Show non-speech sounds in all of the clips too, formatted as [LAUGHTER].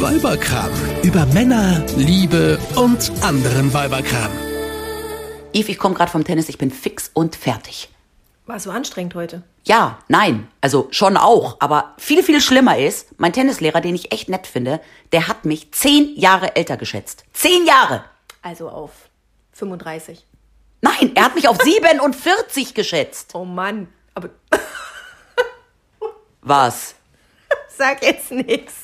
Weiberkram. Über Männer, Liebe und anderen Weiberkram. Yves, ich komme gerade vom Tennis, ich bin fix und fertig. War so anstrengend heute. Ja, nein, also schon auch. Aber viel, viel schlimmer ist, mein Tennislehrer, den ich echt nett finde, der hat mich zehn Jahre älter geschätzt. Zehn Jahre! Also auf 35. Nein, er hat mich auf 47 geschätzt. Oh Mann. Aber Was? [LAUGHS] sag jetzt nichts.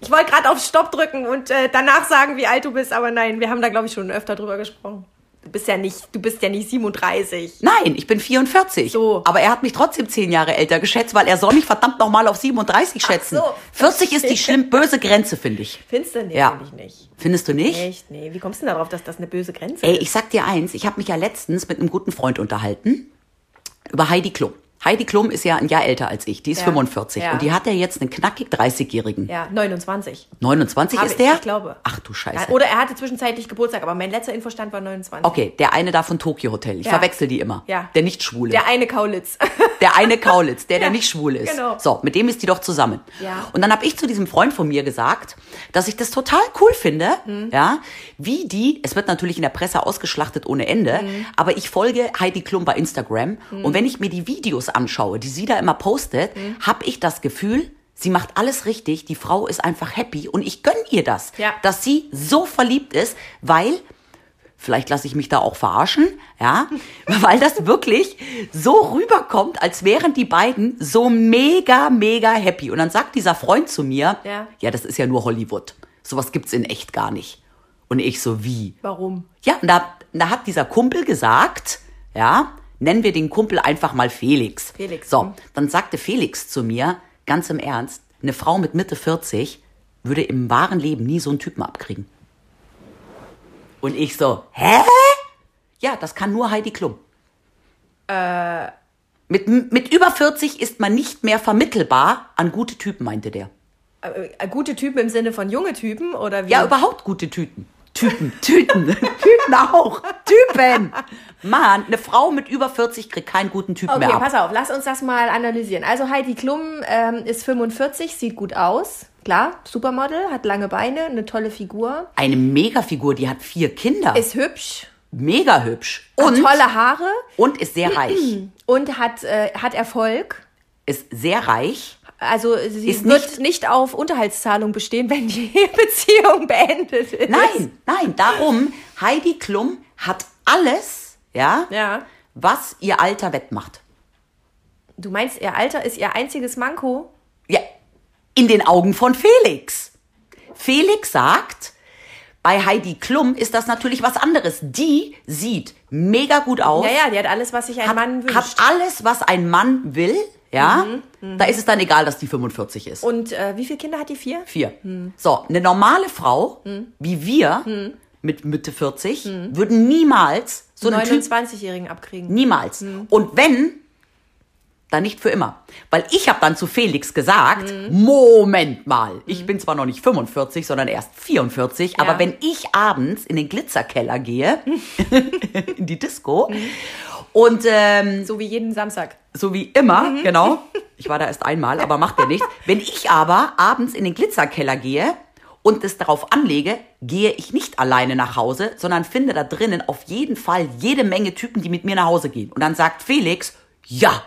Ich wollte gerade auf Stopp drücken und äh, danach sagen, wie alt du bist, aber nein, wir haben da glaube ich schon öfter drüber gesprochen. Du bist ja nicht, du bist ja nicht 37. Nein, ich bin 44. So. Aber er hat mich trotzdem zehn Jahre älter geschätzt, weil er soll mich verdammt nochmal auf 37 schätzen. so. 40 ist die schlimm böse Grenze, finde ich. Findest du? Nee, Ja. finde ich nicht. Findest du nicht? Echt? Nee. Wie kommst du denn darauf, dass das eine böse Grenze Ey, ist? ich sag dir eins, ich habe mich ja letztens mit einem guten Freund unterhalten über Heidi Klum. Heidi Klum ist ja ein Jahr älter als ich, die ist Ja. 45 Ja. und die hat ja jetzt einen knackig 30-Jährigen. Ja, 29. 29 Hab ist ich, der? ich glaube. Ach du Scheiße. Oder er hatte zwischenzeitlich Geburtstag, aber mein letzter Infostand war 29. Okay, der eine da von Tokyo Hotel. Ich Ja. verwechsel die immer. Ja. Der nicht schwule. Der eine Kaulitz. [LAUGHS] Der eine Kaulitz, der, der nicht schwul ist. genau. So, mit dem ist die doch zusammen. Ja. Und dann habe ich zu diesem Freund von mir gesagt, dass ich das total cool finde, Mhm. ja, wie die, es wird natürlich in der Presse ausgeschlachtet ohne Ende, Mhm. aber ich folge Heidi Klum bei Instagram und wenn ich mir die Videos anschaue, die sie da immer postet, Mhm. habe ich das Gefühl, sie macht alles richtig, die Frau ist einfach happy und ich gönn ihr das, Ja. dass sie so verliebt ist, weil Vielleicht lasse ich mich da auch verarschen, ja, [LAUGHS] weil das wirklich so rüberkommt, als wären die beiden so mega, mega happy. Und dann sagt dieser Freund zu mir, Ja. ja das ist ja nur Hollywood. Sowas gibt's in echt gar nicht. Und ich so, wie? Warum? Ja, und da, da hat dieser Kumpel gesagt, ja, nennen wir den Kumpel einfach mal Felix. Felix, So, hm. dann sagte Felix zu mir, ganz im Ernst, eine Frau mit Mitte 40 würde im wahren Leben nie so einen Typen abkriegen. Und ich so, hä? Ja, das kann nur Heidi Klum. Äh. Mit, mit über 40 ist man nicht mehr vermittelbar an gute Typen, meinte der. Äh, gute Typen im Sinne von junge Typen oder wie? Ja, überhaupt gute Tüten. Tüten, Tüten, Tüten auch. Typen. Mann, eine Frau mit über 40 kriegt keinen guten Typen Okay, mehr ab. pass auf, lass uns das mal analysieren. Also Heidi Klum ähm, ist 45, sieht gut aus. Klar, Supermodel, hat lange Beine, eine tolle Figur. Eine Megafigur, die hat vier Kinder. Ist hübsch, mega hübsch. hat Und, tolle Haare und ist sehr reich. [CLEARS THROAT] und hat, äh, hat Erfolg. Ist sehr reich. Also sie Ist wird nicht- nicht, auf Unterhaltszahlung bestehen, wenn die [LAUGHS] Beziehung beendet ist. Nein, nein, darum, Heidi Klum hat alles, ja, Ja. was ihr Alter wettmacht. Du meinst, ihr Alter ist ihr einziges Manko? Ja, in den Augen von Felix. Felix sagt, bei Heidi Klum ist das natürlich was anderes. Die sieht mega gut aus. Ja, ja, die hat alles, was sich ein hat, Mann wünscht. hat alles, was ein Mann will, ja. Da ist es dann egal, dass die 45 ist. Und äh, wie viele Kinder hat die? Vier? Vier. Hm. So, eine normale Frau, wie wir, mit Mitte 40, würden niemals so einen Typ 29-Jährigen abkriegen. Niemals. Und wenn, dann nicht für immer. Weil ich habe dann zu Felix gesagt. Moment mal, ich bin zwar noch nicht 45, sondern erst 44, aber Ja. wenn ich abends in den Glitzerkeller gehe, [LAUGHS] [LAUGHS] in die Disco, und ähm, So wie jeden Samstag. So wie immer, Mhm. genau, ich war da erst einmal, aber macht ja nichts. Wenn ich aber abends in den Glitzerkeller gehe und es darauf anlege, gehe ich nicht alleine nach Hause, sondern finde da drinnen auf jeden Fall jede Menge Typen, die mit mir nach Hause gehen. Und dann sagt Felix, ja,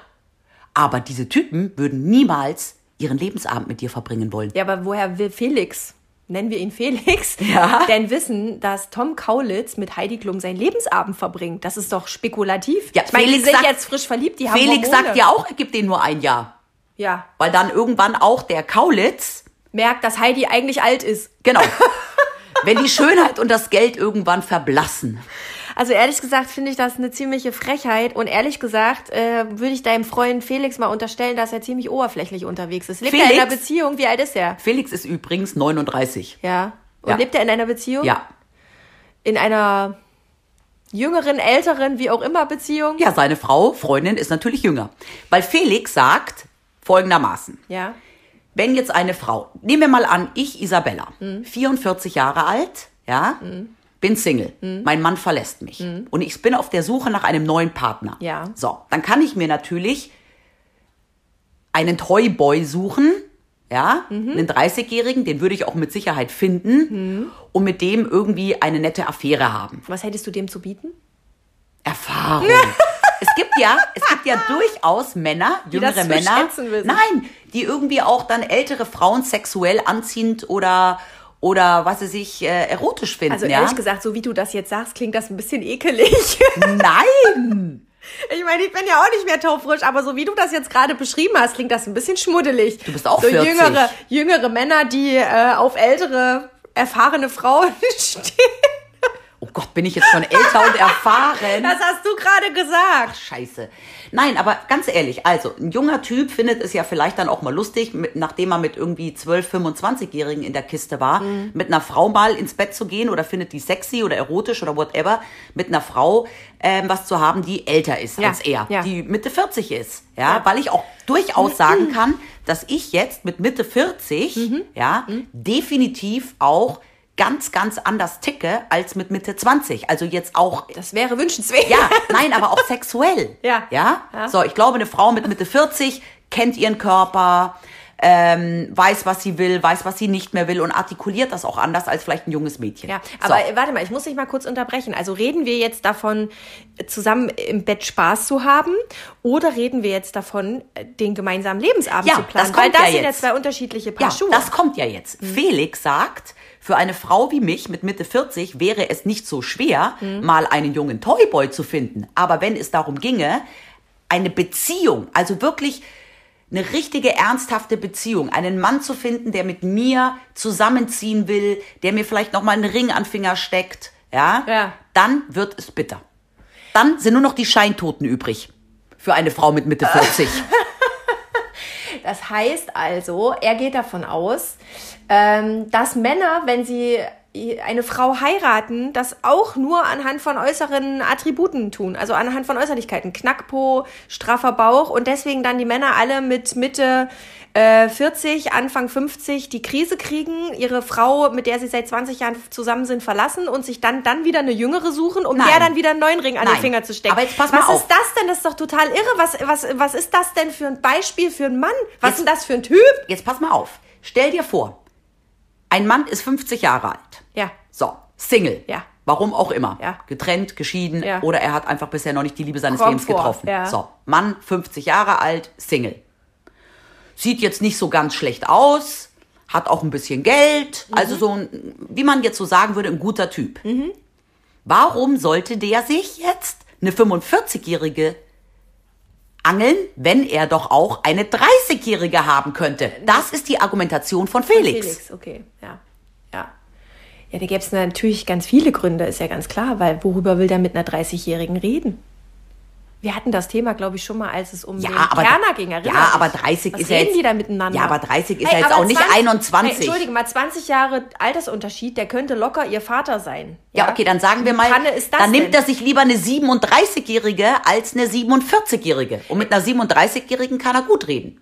aber diese Typen würden niemals ihren Lebensabend mit dir verbringen wollen. Ja, aber woher will Felix, nennen wir ihn Felix, [LAUGHS] Ja. denn wissen, dass Tom Kaulitz mit Heidi Klum seinen Lebensabend verbringt? Das ist doch spekulativ. Ja, ich meine, die Felix sind sagt- jetzt frisch verliebt, die haben Felix Hormone. sagt ja auch, er gibt denen nur ein Jahr. Ja, Weil dann irgendwann auch der Kaulitz merkt, dass Heidi eigentlich alt ist. Genau. [LAUGHS] Wenn die Schönheit und das Geld irgendwann verblassen. Also ehrlich gesagt finde ich das eine ziemliche Frechheit und ehrlich gesagt äh, würde ich deinem Freund Felix mal unterstellen, dass er ziemlich oberflächlich unterwegs ist. Lebt er in Felix? einer Beziehung? Wie alt ist er? Felix ist übrigens 39. Ja. Und Ja. lebt er in einer Beziehung? Ja. In einer jüngeren, älteren, wie auch immer Beziehung? Ja, seine Frau, Freundin, ist natürlich jünger. Weil Felix sagt folgendermaßen. Ja. Wenn jetzt eine Frau, nehmen wir mal an, ich Isabella, 44 Jahre alt, ja, bin Single, mein Mann verlässt mich und ich bin auf der Suche nach einem neuen Partner. Ja. So, dann kann ich mir natürlich einen Toyboy suchen, ja, einen 30-Jährigen, den würde ich auch mit Sicherheit finden und mit dem irgendwie eine nette Affäre haben. Was hättest du dem zu bieten? Erfahrung. [LAUGHS] es gibt ja, es gibt ja durchaus Männer, jüngere das Männer, nein, die irgendwie auch dann ältere Frauen sexuell anziehend oder oder was sie sich äh, erotisch finden, Also ja? ehrlich gesagt, so wie du das jetzt sagst, klingt das ein bisschen ekelig. [LAUGHS] Nein! Ich meine, ich bin ja auch nicht mehr taufrisch, aber so wie du das jetzt gerade beschrieben hast, klingt das ein bisschen schmuddelig. Du bist auch so 40. jüngere, jüngere Männer, die äh, auf ältere, erfahrene Frauen [LAUGHS] stehen. Oh Gott, bin ich jetzt schon älter und erfahren? Das hast du gerade gesagt. Scheiße. Nein, aber ganz ehrlich, also ein junger Typ findet es ja vielleicht dann auch mal lustig, mit, nachdem er mit irgendwie 12, 25-Jährigen in der Kiste war, Mhm. mit einer Frau mal ins Bett zu gehen oder findet die sexy oder erotisch oder whatever, mit einer Frau ähm, was zu haben, die älter ist Ja, als er, ja. die Mitte 40 ist. Ja, weil ich auch durchaus sagen kann, dass ich jetzt mit Mitte 40, Mhm. ja, definitiv auch ganz, ganz anders ticke als mit Mitte 20. Also jetzt auch Das wäre wünschenswert. ja, nein, aber auch sexuell. [LAUGHS] Ja. ja. Ja. So, ich glaube, eine Frau mit Mitte 40 kennt ihren Körper, ähm, weiß, was sie will, weiß, was sie nicht mehr will und artikuliert das auch anders als vielleicht ein junges Mädchen. Ja, so. aber äh, warte mal, ich muss dich mal kurz unterbrechen. Also reden wir jetzt davon, zusammen im Bett Spaß zu haben oder reden wir jetzt davon, den gemeinsamen Lebensabend Ja, zu planen? das kommt Weil das ja sind ja jetzt. zwei unterschiedliche Paar ja, Schuhe. das kommt ja jetzt. Felix sagt, für eine Frau wie mich mit Mitte 40 wäre es nicht so schwer, mal einen jungen Toyboy zu finden. Aber wenn es darum ginge, eine Beziehung, also wirklich eine richtige ernsthafte Beziehung, einen Mann zu finden, der mit mir zusammenziehen will, der mir vielleicht noch mal einen Ring an den Finger steckt, ja, Ja. dann wird es bitter. Dann sind nur noch die Scheintoten übrig für eine Frau mit Mitte 40. [LAUGHS] Das heißt also, er geht davon aus, ähm, dass Männer, wenn sie eine Frau heiraten, das auch nur anhand von äußeren Attributen tun, also anhand von Äußerlichkeiten. Knackpo, straffer Bauch und deswegen dann die Männer alle mit Mitte äh, 40, Anfang 50 die Krise kriegen, ihre Frau, mit der sie seit 20 Jahren zusammen sind, verlassen und sich dann, dann wieder eine jüngere suchen, um Nein. der dann wieder einen neuen Ring an den Nein. Finger zu stecken. Aber jetzt pass mal was auf. ist das denn? Das ist doch total irre. Was, was, was ist das denn für ein Beispiel für einen Mann? Was Jetzt- ist denn das für ein Typ? Jetzt pass mal auf. Stell dir vor, ein Mann ist 50 Jahre alt. Ja. So, Single. Ja. Warum auch immer. Ja. Getrennt, geschieden Ja. oder er hat einfach bisher noch nicht die Liebe seines Kommt Lebens vor, getroffen. ja. So, Mann, 50 Jahre alt, Single. Sieht jetzt nicht so ganz schlecht aus, hat auch ein bisschen Geld, Mhm. also so ein, wie man jetzt so sagen würde, ein guter Typ. Warum sollte der sich jetzt eine 45-jährige angeln, wenn er doch auch eine 30-jährige haben könnte? Das ist die Argumentation von Felix. Felix, okay, ja. Ja. Ja, da gäbe es natürlich ganz viele Gründe, ist ja ganz klar, weil worüber will der mit einer 30-Jährigen reden? Wir hatten das Thema, glaube ich, schon mal, als es um Ja, den aber- Kerner ging. erinnerst ja, aber dich? 30 Was ist ja reden jetzt- die da miteinander? Ja, aber 30 ist ja jetzt auch nicht 21. Hey, Entschuldige mal, 20 Jahre Altersunterschied, der könnte locker ihr Vater sein. Ja, okay, dann sagen wir mal, dann nimmt denn? er sich lieber eine 37-Jährige als eine 47-Jährige. Und mit einer 37-Jährigen kann er gut reden.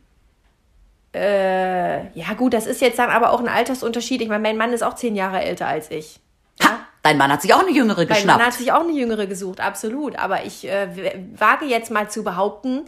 Ja, gut, das ist jetzt dann aber auch ein Altersunterschied. Ich meine, mein Mann ist auch 10 Jahre älter als ich. Dein Mann hat sich auch eine Jüngere Mein Mann geschnappt. hat sich auch eine Jüngere gesucht, absolut. Aber ich äh, wage jetzt mal zu behaupten,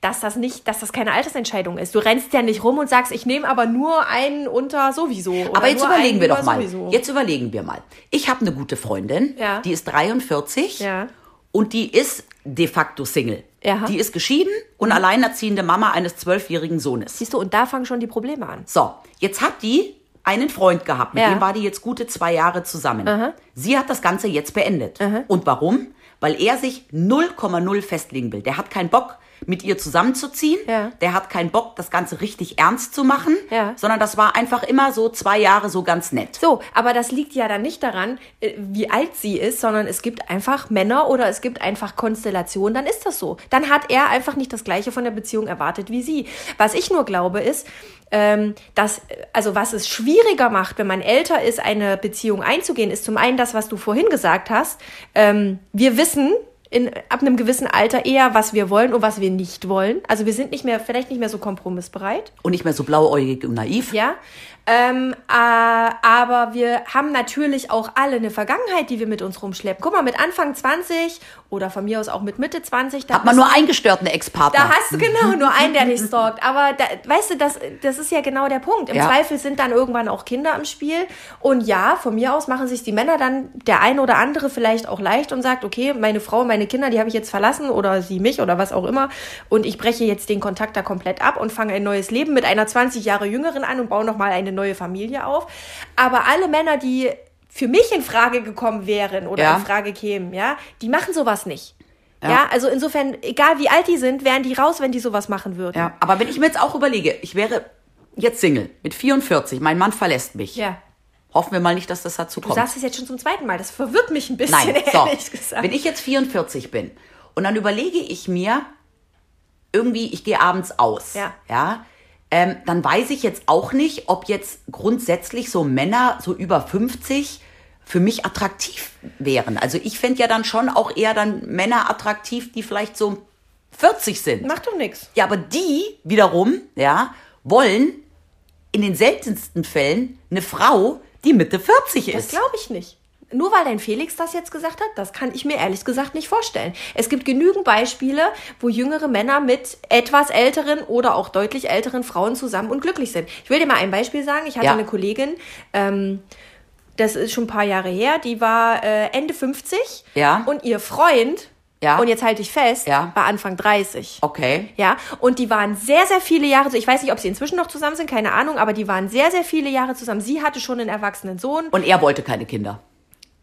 dass das nicht, dass das keine Altersentscheidung ist. Du rennst ja nicht rum und sagst, ich nehme aber nur einen unter sowieso. Aber jetzt überlegen wir doch mal. Sowieso. Jetzt überlegen wir mal. Ich habe eine gute Freundin, Ja. die ist 43 Ja. und die ist de facto Single. Ja. Die ist geschieden und alleinerziehende Mama eines zwölfjährigen Sohnes. Siehst du, und da fangen schon die Probleme an. So, jetzt hat die einen Freund gehabt, mit Ja. dem war die jetzt gute zwei Jahre zusammen. Sie hat das Ganze jetzt beendet. Und warum? Weil er sich 0,0 festlegen will. Der hat keinen Bock, mit ihr zusammenzuziehen. Ja. Der hat keinen Bock, das Ganze richtig ernst zu machen. Ja. Sondern das war einfach immer so zwei Jahre so ganz nett. So, aber das liegt ja dann nicht daran, äh, wie alt sie ist, sondern es gibt einfach Männer oder es gibt einfach Konstellationen, dann ist das so. Dann hat er einfach nicht das Gleiche von der Beziehung erwartet wie sie. Was ich nur glaube ist, ähm, dass, äh, also was es schwieriger macht, wenn man älter ist, eine Beziehung einzugehen, ist zum einen das, was du vorhin gesagt hast. Ähm, wir wissen, in, ab einem gewissen Alter eher, was wir wollen und was wir nicht wollen. Also wir sind nicht mehr, vielleicht nicht mehr so kompromissbereit. Und nicht mehr so blauäugig und naiv. Ja. Ähm, äh, aber wir haben natürlich auch alle eine Vergangenheit, die wir mit uns rumschleppen. Guck mal, mit Anfang 20 oder von mir aus auch mit Mitte 20. Da Hat man nur einen gestörten Ex-Partner. da hast du genau nur einen, der [LAUGHS] dich stalkt. Aber da, weißt du, das, das ist ja genau der Punkt. Im Ja. Zweifel sind dann irgendwann auch Kinder im Spiel. Und ja, von mir aus machen sich die Männer dann der ein oder andere vielleicht auch leicht und sagt, okay, meine Frau, meine Kinder, die habe ich jetzt verlassen oder sie mich oder was auch immer. Und ich breche jetzt den Kontakt da komplett ab und fange ein neues Leben mit einer 20 Jahre Jüngeren an und baue nochmal eine neue Familie auf. Aber alle Männer, die für mich in Frage gekommen wären oder Ja. in Frage kämen, ja, die machen sowas nicht. Ja. also insofern, egal wie alt die sind, wären die raus, wenn die sowas machen würden. Ja, aber wenn ich mir jetzt auch überlege, ich wäre jetzt Single mit 44, mein Mann verlässt mich. Ja. Hoffen wir mal nicht, dass das dazu Du kommt. sagst es jetzt schon zum zweiten Mal. Das verwirrt mich ein bisschen, Nein, so. ehrlich gesagt. Wenn ich jetzt 44 bin und dann überlege ich mir, irgendwie, ich gehe abends aus. Ja. ja ähm, dann weiß ich jetzt auch nicht, ob jetzt grundsätzlich so Männer so über 50 für mich attraktiv wären. Also ich fände ja dann schon auch eher dann Männer attraktiv, die vielleicht so 40 sind. Macht doch nichts. Ja, aber die wiederum, ja, wollen in den seltensten Fällen eine Frau, die Mitte 40 Das ist. glaube ich nicht. Nur weil dein Felix das jetzt gesagt hat, das kann ich mir ehrlich gesagt nicht vorstellen. Es gibt genügend Beispiele, wo jüngere Männer mit etwas älteren oder auch deutlich älteren Frauen zusammen und glücklich sind. Ich will dir mal ein Beispiel sagen. Ich hatte Ja. eine Kollegin, ähm, das ist schon ein paar Jahre her, die war äh, Ende 50 Ja. und ihr Freund, Ja. und jetzt halte ich fest, Ja. war Anfang 30. Okay. Ja, und die waren sehr, sehr viele Jahre, ich weiß nicht, ob sie inzwischen noch zusammen sind, keine Ahnung, aber die waren sehr, sehr viele Jahre zusammen. Sie hatte schon einen erwachsenen Sohn. Und er wollte keine Kinder.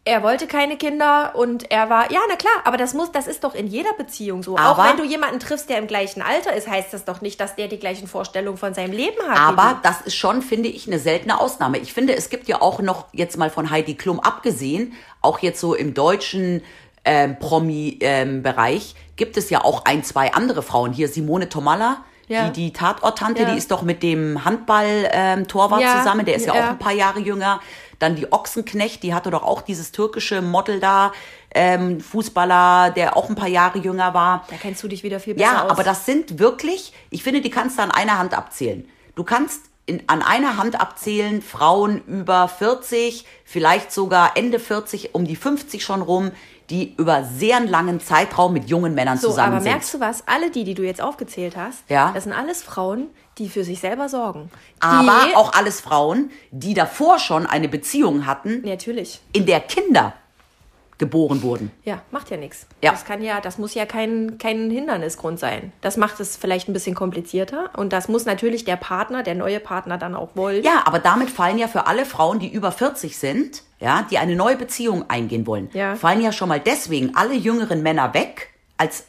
Er wollte keine Kinder und er war, ja, na klar, aber das muss, das ist doch in jeder Beziehung so. Aber- Auch wenn du jemanden triffst, der im gleichen Alter ist, heißt das doch nicht, dass der die gleichen Vorstellungen von seinem Leben hat. Aber das ist schon, finde ich, eine seltene Ausnahme. Ich finde, es gibt ja auch noch, jetzt mal von Heidi Klum abgesehen, auch jetzt so im deutschen ähm, Promi-Bereich, gibt es ja auch ein, zwei andere Frauen. Hier Simone Tomalla, Ja. die, die Tatorttante, Ja. die ist doch mit dem Handball-Torwart Ja, zusammen, der ist ja. auch ein paar Jahre jünger. Dann die Ochsenknecht, die hatte doch auch dieses türkische Model da, ähm, Fußballer, der auch ein paar Jahre jünger war. da kennst du dich wieder viel besser Ja, aus. aber das sind wirklich, ich finde, die kannst du an einer Hand abzählen. Du kannst in, an einer Hand abzählen, Frauen über 40, vielleicht sogar Ende 40, um die 50 schon rum, die über sehr langen Zeitraum mit jungen Männern so, zusammen aber sind. merkst du was? Alle die, die du jetzt aufgezählt hast, Ja. das sind alles Frauen, die für sich selber sorgen. aber die, auch alles Frauen, die davor schon eine Beziehung hatten, Natürlich. in der Kinder geboren wurden. Ja, macht ja nichts. Ja. Das kann ja, das muss ja kein, kein Hindernisgrund sein. Das macht es vielleicht ein bisschen komplizierter. Und das muss natürlich der Partner, der neue Partner dann auch wollen. Ja, aber damit fallen ja für alle Frauen, die über 40 sind, ja, die eine neue Beziehung eingehen wollen, Ja. fallen ja schon mal deswegen alle jüngeren Männer weg als,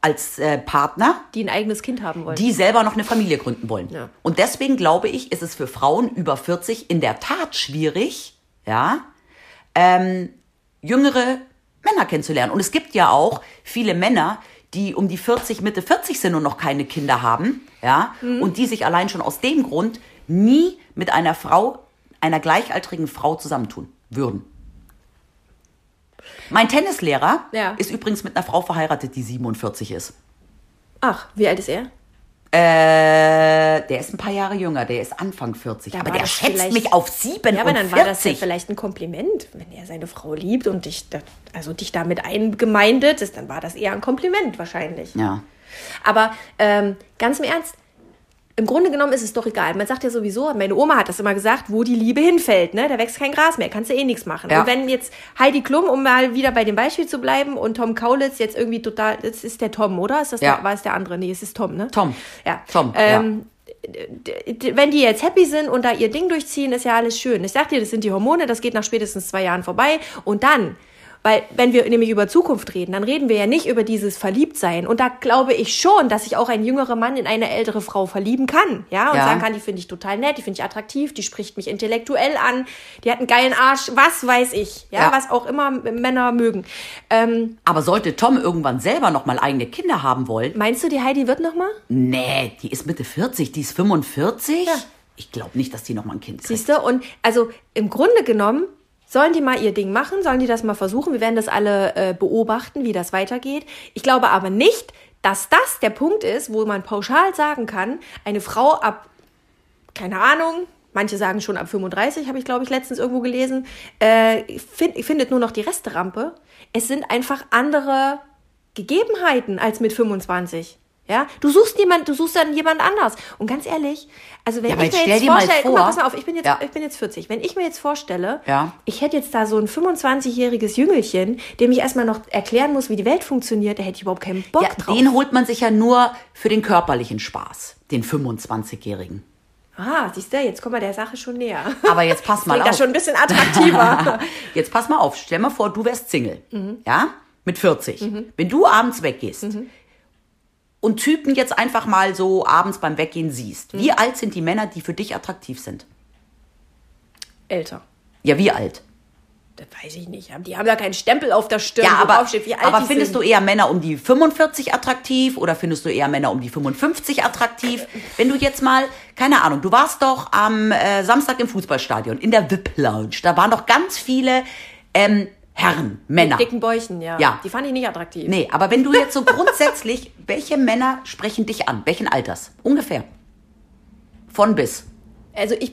als äh, Partner, Die ein eigenes Kind haben wollen. die selber noch eine Familie gründen wollen. Ja. Und deswegen glaube ich, ist es für Frauen über 40 in der Tat schwierig, ja, ähm, jüngere Männer kennenzulernen. Und es gibt ja auch viele Männer, die um die 40, Mitte 40 sind und noch keine Kinder haben, ja, Mhm. und die sich allein schon aus dem Grund nie mit einer Frau, einer gleichaltrigen Frau zusammentun würden. Mein Tennislehrer Ja. ist übrigens mit einer Frau verheiratet, die 47 ist. Ach, wie alt ist er? Äh, der ist ein paar Jahre jünger, der ist Anfang 40. Da aber der schätzt mich auf 47. Ja, aber dann war das ja vielleicht ein Kompliment. Wenn er seine Frau liebt und dich, da, also dich damit eingemeindet ist, dann war das eher ein Kompliment wahrscheinlich. Ja. Aber ähm, ganz im Ernst, im Grunde genommen ist es doch egal. Man sagt ja sowieso, meine Oma hat das immer gesagt, wo die Liebe hinfällt, ne? Da wächst kein Gras mehr, kannst du eh nichts machen. Ja. Und wenn jetzt Heidi Klum, um mal wieder bei dem Beispiel zu bleiben, und Tom Kaulitz jetzt irgendwie total, das ist der Tom, oder? Ist das Ja. der, war es der andere? Nee, es ist Tom, ne? Tom. Ja. Tom, ähm, d- Wenn die jetzt happy sind und da ihr Ding durchziehen, ist ja alles schön. Ich sag dir, das sind die Hormone, das geht nach spätestens zwei Jahren vorbei. Und dann, weil wenn wir nämlich über Zukunft reden, dann reden wir ja nicht über dieses Verliebtsein. Und da glaube ich schon, dass sich auch ein jüngerer Mann in eine ältere Frau verlieben kann. Ja, und Ja. sagen kann, die finde ich total nett, die finde ich attraktiv, die spricht mich intellektuell an, die hat einen geilen Arsch, was weiß ich. Ja, Ja. was auch immer Männer mögen. Ähm, Aber sollte Tom irgendwann selber noch mal eigene Kinder haben wollen? meinst du, die Heidi wird noch mal? Nee, die ist Mitte 40, die ist 45. Ja. Ich glaube nicht, dass die noch mal ein Kind kriegt. Siehst du? Und also im Grunde genommen sollen die mal ihr Ding machen, sollen die das mal versuchen. Wir werden das alle äh, beobachten, wie das weitergeht. Ich glaube aber nicht, dass das der Punkt ist, wo man pauschal sagen kann, eine Frau ab, keine Ahnung, manche sagen schon ab 35, habe ich glaube ich letztens irgendwo gelesen, äh, find, findet nur noch die Resterampe. Es sind einfach andere Gegebenheiten als mit 25. Ja, du suchst jemand, du suchst dann jemand anders. Und ganz ehrlich, also wenn Ja, ich mir jetzt vorstelle, guck mal, vor- pass mal auf, ich bin jetzt, Ja. ich bin jetzt 40. Wenn ich mir jetzt vorstelle, Ja. ich hätte jetzt da so ein 25-jähriges Jüngelchen, dem ich erstmal noch erklären muss, wie die Welt funktioniert, da hätte ich überhaupt keinen Bock Ja, drauf. den holt man sich ja nur für den körperlichen Spaß, den 25-Jährigen. ah, siehst du, jetzt kommen wir der Sache schon näher. Aber jetzt pass [LAUGHS] mal auf. das schon ein bisschen attraktiver. [LAUGHS] Jetzt pass mal auf. Stell mal vor, du wärst Single. Ja? Mit 40. Wenn du abends weggehst und Typen jetzt einfach mal so abends beim Weggehen siehst, wie alt sind die Männer, die für dich attraktiv sind? Älter. Ja, wie alt? Das weiß ich nicht. Die haben da keinen Stempel auf der Stirn, Ja, aber, draufsteht, wie alt aber die findest sind. du eher Männer um die 45 attraktiv oder findest du eher Männer um die 55 attraktiv? Wenn du jetzt mal, keine Ahnung, du warst doch am äh, Samstag im Fußballstadion in der VIP-Lounge. Da waren doch ganz viele ähm, Herren, Männer. Dicken Bäuchen, ja. Ja. Die fand ich nicht attraktiv. Nee, aber wenn du jetzt so grundsätzlich, [LAUGHS] welche Männer sprechen dich an? Welchen Alters? Ungefähr. Von bis. Also ich,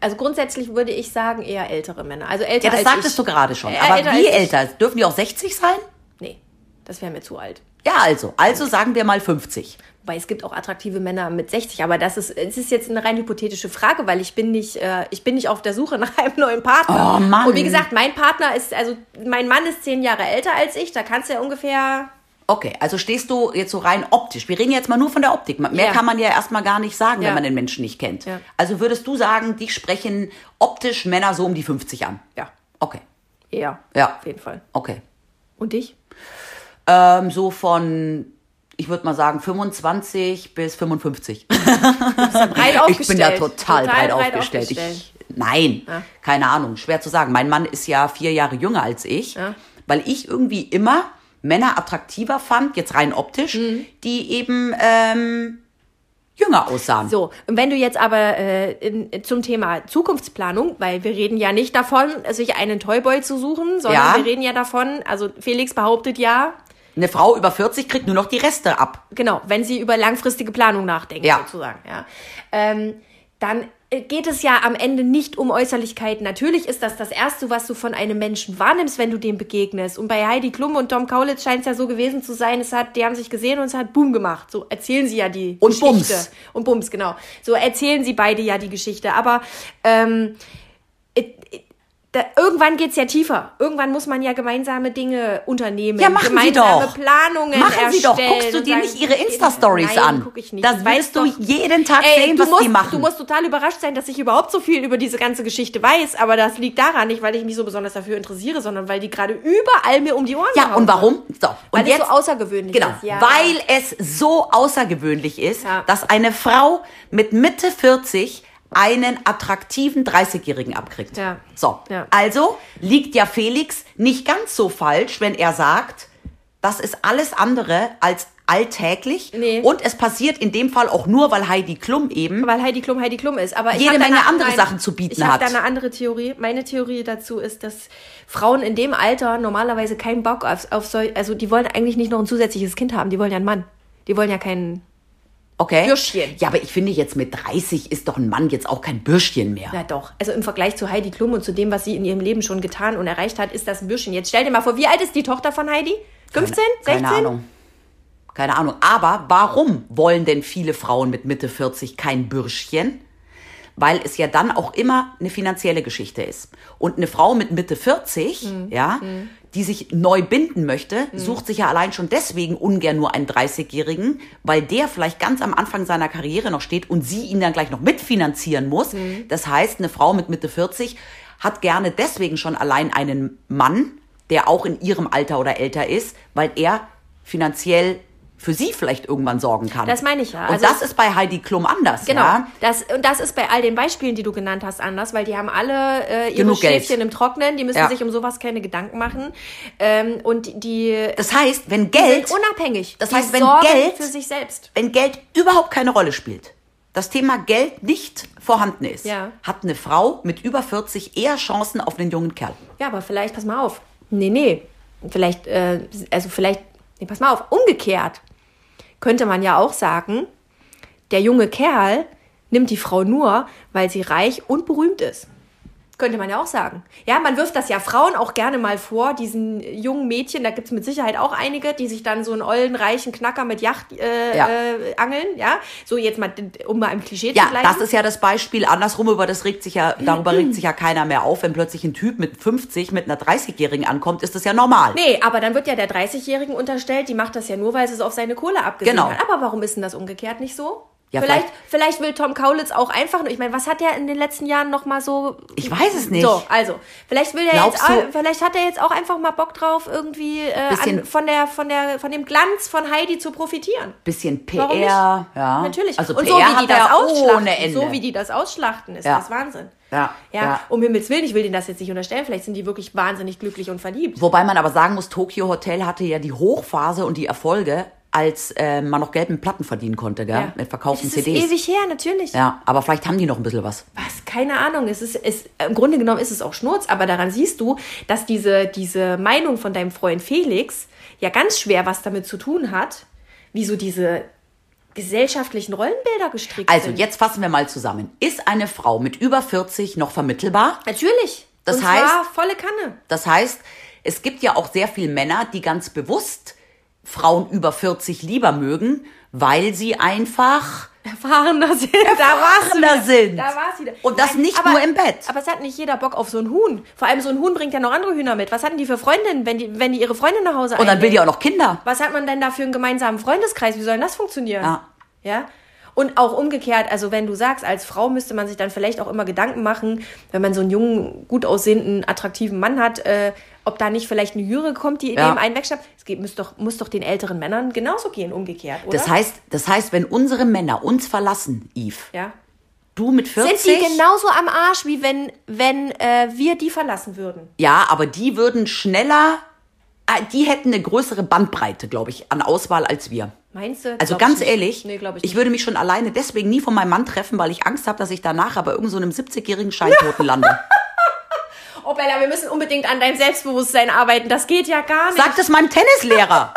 also grundsätzlich würde ich sagen eher ältere Männer. Also älter Ja, das als sagtest ich. du gerade schon. Äh, Aber älter wie älter? Dürfen die auch 60 sein? Nee, das wäre mir zu alt. Ja, also. Also sagen wir mal 50. Weil es gibt auch attraktive Männer mit 60, aber das ist, es ist jetzt eine rein hypothetische Frage, weil ich bin nicht, äh, ich bin nicht auf der Suche nach einem neuen Partner. Oh, Mann. Und wie gesagt, mein Partner ist, also mein Mann ist zehn Jahre älter als ich, da kannst du ja ungefähr, Okay, also stehst du jetzt so rein optisch. Wir reden jetzt mal nur von der Optik. Mehr Ja. kann man ja erstmal gar nicht sagen, Ja. wenn man den Menschen nicht kennt. Ja. Also würdest du sagen, die sprechen optisch Männer so um die 50 an? ja, Okay, eher. Ja. Auf jeden Fall. okay. Und dich? Ähm, so von, ich würde mal sagen, 25 bis 55. [LAUGHS] Breit Ich bin da aufgestellt. total, breit, aufgestellt. aufgestellt. Ich, nein, keine Ahnung, schwer zu sagen. Mein Mann ist ja vier Jahre jünger als ich, Ja. weil ich irgendwie immer Männer attraktiver fand, jetzt rein optisch, Mhm. die eben ähm, jünger aussahen. So, und wenn du jetzt aber äh, in, zum Thema Zukunftsplanung, weil wir reden ja nicht davon, sich einen Toyboy zu suchen, sondern Ja. wir reden ja davon, also Felix behauptet ja, Eine Frau über 40 kriegt nur noch die Reste ab. genau, wenn sie über langfristige Planung nachdenkt, Ja. sozusagen, ja, ähm, dann äh, geht es ja am Ende nicht um Äußerlichkeiten. Natürlich ist das das Erste, was du von einem Menschen wahrnimmst, wenn du dem begegnest. Und bei Heidi Klum und Tom Kaulitz scheint es ja so gewesen zu sein, es hat, die haben sich gesehen und es hat Boom gemacht. So erzählen sie ja die Und Geschichte. Bums. Und Bums, genau. So erzählen sie beide ja die Geschichte. Aber ähm, da, irgendwann geht's ja tiefer. Irgendwann muss man ja gemeinsame Dinge unternehmen. Ja, machen Sie gemeinsame doch. Planungen Machen. Sie doch. Guckst du dir sagen, nicht ihre Insta-Stories an? Guck ich nicht. Das würdest du doch- jeden Tag Ey, sehen, was musst, die machen. Du musst total überrascht sein, dass ich überhaupt so viel über diese ganze Geschichte weiß. Aber das liegt daran nicht, weil ich mich so besonders dafür interessiere, sondern weil die gerade überall mir um die Ohren ja, und warum? So, Weil und es jetzt so außergewöhnlich Genau, ist. Ja. weil es so außergewöhnlich ist, Ja. dass eine Frau mit Mitte 40 einen attraktiven 30-Jährigen abkriegt. Ja. So, Ja. also liegt ja Felix nicht ganz so falsch, wenn er sagt, das ist alles andere als alltäglich Nee. und es passiert in dem Fall auch nur, weil Heidi Klum eben weil Heidi Klum Heidi Klum ist. Aber ich Jede Menge eine- andere nein, Sachen zu bieten ich hat. da eine andere Theorie. Meine Theorie dazu ist, dass Frauen in dem Alter normalerweise keinen Bock auf, auf sol also die wollen eigentlich nicht noch ein zusätzliches Kind haben, die wollen ja einen Mann. Die wollen ja keinen. Okay. Bürschchen. Ja, aber ich finde jetzt mit 30 ist doch ein Mann jetzt auch kein Bürschchen mehr. Na doch. Also im Vergleich zu Heidi Klum und zu dem, was sie in ihrem Leben schon getan und erreicht hat, ist das ein Bürschchen. Jetzt stell dir mal vor, wie alt ist die Tochter von Heidi? 15? 16? Keine Ahnung. Keine Ahnung. Aber warum wollen denn viele Frauen mit Mitte 40 kein Bürschchen? Weil es ja dann auch immer eine finanzielle Geschichte ist. Und eine Frau mit Mitte 40, Mhm. ja, die sich neu binden möchte, sucht sich ja allein schon deswegen ungern nur einen 30-Jährigen, weil der vielleicht ganz am Anfang seiner Karriere noch steht und sie ihn dann gleich noch mitfinanzieren muss. Mhm. Das heißt, eine Frau mit Mitte 40 hat gerne deswegen schon allein einen Mann, der auch in ihrem Alter oder älter ist, weil er finanziell für sie vielleicht irgendwann sorgen kann. Das meine ich ja. Und Also das es- ist bei Heidi Klum anders. Genau. Ja? Das, und das ist bei all den Beispielen, die du genannt hast, anders, weil die haben alle äh, ihre Genug Geld. Schäfchen im Trocknen, die müssen Ja. sich um sowas keine Gedanken machen. Ähm, und die, Das heißt, wenn Geld, unabhängig. Das heißt, wenn Geld- für sich selbst. wenn Geld überhaupt keine Rolle spielt, das Thema Geld nicht vorhanden ist, Ja. hat eine Frau mit über 40 eher Chancen auf einen jungen Kerl. Ja, aber vielleicht, pass mal auf. Nee, nee. Vielleicht, äh, also vielleicht, nee, pass mal auf. Umgekehrt könnte man ja auch sagen, der junge Kerl nimmt die Frau nur, weil sie reich und berühmt ist. Könnte man ja auch sagen. Ja, man wirft das ja Frauen auch gerne mal vor, diesen jungen Mädchen, da gibt es mit Sicherheit auch einige, die sich dann so einen ollen, reichen Knacker mit Yacht äh, Ja. äh, angeln, ja. So jetzt mal, um mal im Klischee Ja, zu bleiben. das ist ja das Beispiel. Andersrum, über das regt sich ja, darüber regt sich ja keiner mehr auf. Wenn plötzlich ein Typ mit 50 mit einer 30-Jährigen ankommt, ist das ja normal. Nee, aber dann wird ja der 30-Jährigen unterstellt, die macht das ja nur, weil sie es auf seine Kohle abgesehen Genau. hat. Aber warum ist denn das umgekehrt nicht so? Ja, vielleicht, vielleicht will Tom Kaulitz auch einfach nur, ich meine, was hat er in den letzten Jahren noch mal so... Ich weiß es nicht. So, also, vielleicht will er jetzt, du- auch, vielleicht hat er jetzt auch einfach mal Bock drauf, irgendwie äh, an, von, der, von, der, von dem Glanz von Heidi zu profitieren. Bisschen PR, Warum nicht? ja. Natürlich. Also und PR so wie die das ausschlachten, so wie die das ausschlachten, ist Ja. das Wahnsinn. Ja, ja. ja. Um Himmels Willen, ich will denen das jetzt nicht unterstellen, vielleicht sind die wirklich wahnsinnig glücklich und verliebt. Wobei man aber sagen muss, Tokyo Hotel hatte ja die Hochphase und die Erfolge, als äh, man noch Geld mit Platten verdienen konnte, gell? Ja. mit verkauften Es ist CDs. ewig her, natürlich. Ja, aber vielleicht haben die noch ein bisschen was. Was? Keine Ahnung. Es ist, es, Im Grunde genommen ist es auch Schnurz, aber daran siehst du, dass diese, diese Meinung von deinem Freund Felix ja ganz schwer was damit zu tun hat, wie so diese gesellschaftlichen Rollenbilder gestrickt Also sind. jetzt fassen wir mal zusammen. Ist eine Frau mit über 40 noch vermittelbar? Natürlich. Das Und heißt- volle Kanne. Das heißt, es gibt ja auch sehr viele Männer, die ganz bewusst Frauen über 40 lieber mögen, weil sie einfach Erfahrener sind. Erfahrener sind. Da war's wieder. Und das nicht aber, nur im Bett. Aber es hat nicht jeder Bock auf so ein Huhn. Vor allem so ein Huhn bringt ja noch andere Hühner mit. Was hatten die für Freundinnen, wenn die, wenn die ihre Freundin nach Hause und dann will die auch noch Kinder. Was hat man denn da für einen gemeinsamen Freundeskreis? Wie soll denn das funktionieren? Ja. Ja. Und auch umgekehrt, also wenn du sagst, als Frau müsste man sich dann vielleicht auch immer Gedanken machen, wenn man so einen jungen, gut aussehenden, attraktiven Mann hat, äh, ob da nicht vielleicht eine Jüre kommt, die Ja. dem einen wegschnappt. Es geht, muss, doch, muss doch den älteren Männern genauso gehen, umgekehrt, oder? Das heißt, das heißt, wenn unsere Männer uns verlassen, Yves, ja. du mit 40, Sind die genauso am Arsch, wie wenn, wenn äh, wir die verlassen würden? ja, aber die würden schneller, äh, die hätten eine größere Bandbreite, glaube ich, an Auswahl als wir. Meinst du? Also ganz ehrlich, Nee, ich, ich, würde mich schon alleine deswegen nie von meinem Mann treffen, weil ich Angst habe, dass ich danach aber irgend so einem 70-jährigen Scheintoten lande. [LAUGHS] Oh Bella, wir müssen unbedingt an deinem Selbstbewusstsein arbeiten. Das geht ja gar nicht. Sag das meinem Tennislehrer.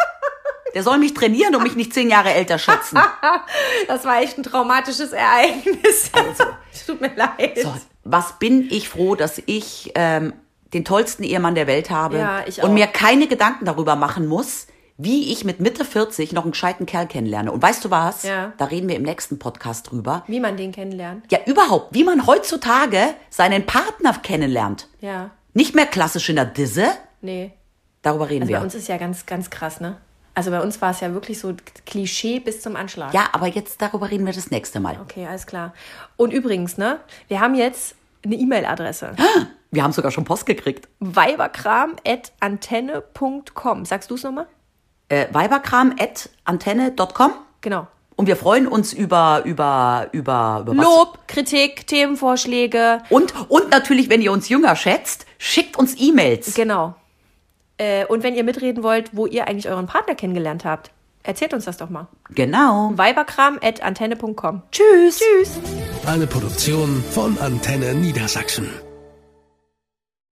Der soll mich trainieren und mich nicht zehn Jahre älter schätzen. [LAUGHS] Das war echt ein traumatisches Ereignis. [LAUGHS] Tut mir leid. Also, So, was bin ich froh, dass ich ähm, den tollsten Ehemann der Welt habe Ja, ich und auch. mir keine Gedanken darüber machen muss, wie ich mit Mitte 40 noch einen gescheiten Kerl kennenlerne. Und weißt du was? Ja. Da reden wir im nächsten Podcast drüber. Wie man den kennenlernt. Ja, überhaupt, wie man heutzutage seinen Partner kennenlernt. Ja. Nicht mehr klassisch in der Disse. Nee. Darüber reden Also wir. bei uns ist ja ganz, ganz krass, ne? Also bei uns war es ja wirklich so Klischee bis zum Anschlag. Ja, aber jetzt darüber reden wir das nächste Mal. Okay, alles klar. Und übrigens, ne? Wir haben jetzt eine E-Mail-Adresse. Wir haben sogar schon Post gekriegt. weiberkram.antenne.com. Sagst du es nochmal? Äh, weiberkram.antenne.com Genau. und wir freuen uns über, über, über, über was? Lob, Kritik, Themenvorschläge. Und, und natürlich, wenn ihr uns jünger schätzt, schickt uns E-Mails. Genau. Äh, und wenn ihr mitreden wollt, wo ihr eigentlich euren Partner kennengelernt habt, erzählt uns das doch mal. Genau. weiberkram.antenne.com. Tschüss. Tschüss. Eine Produktion von Antenne Niedersachsen.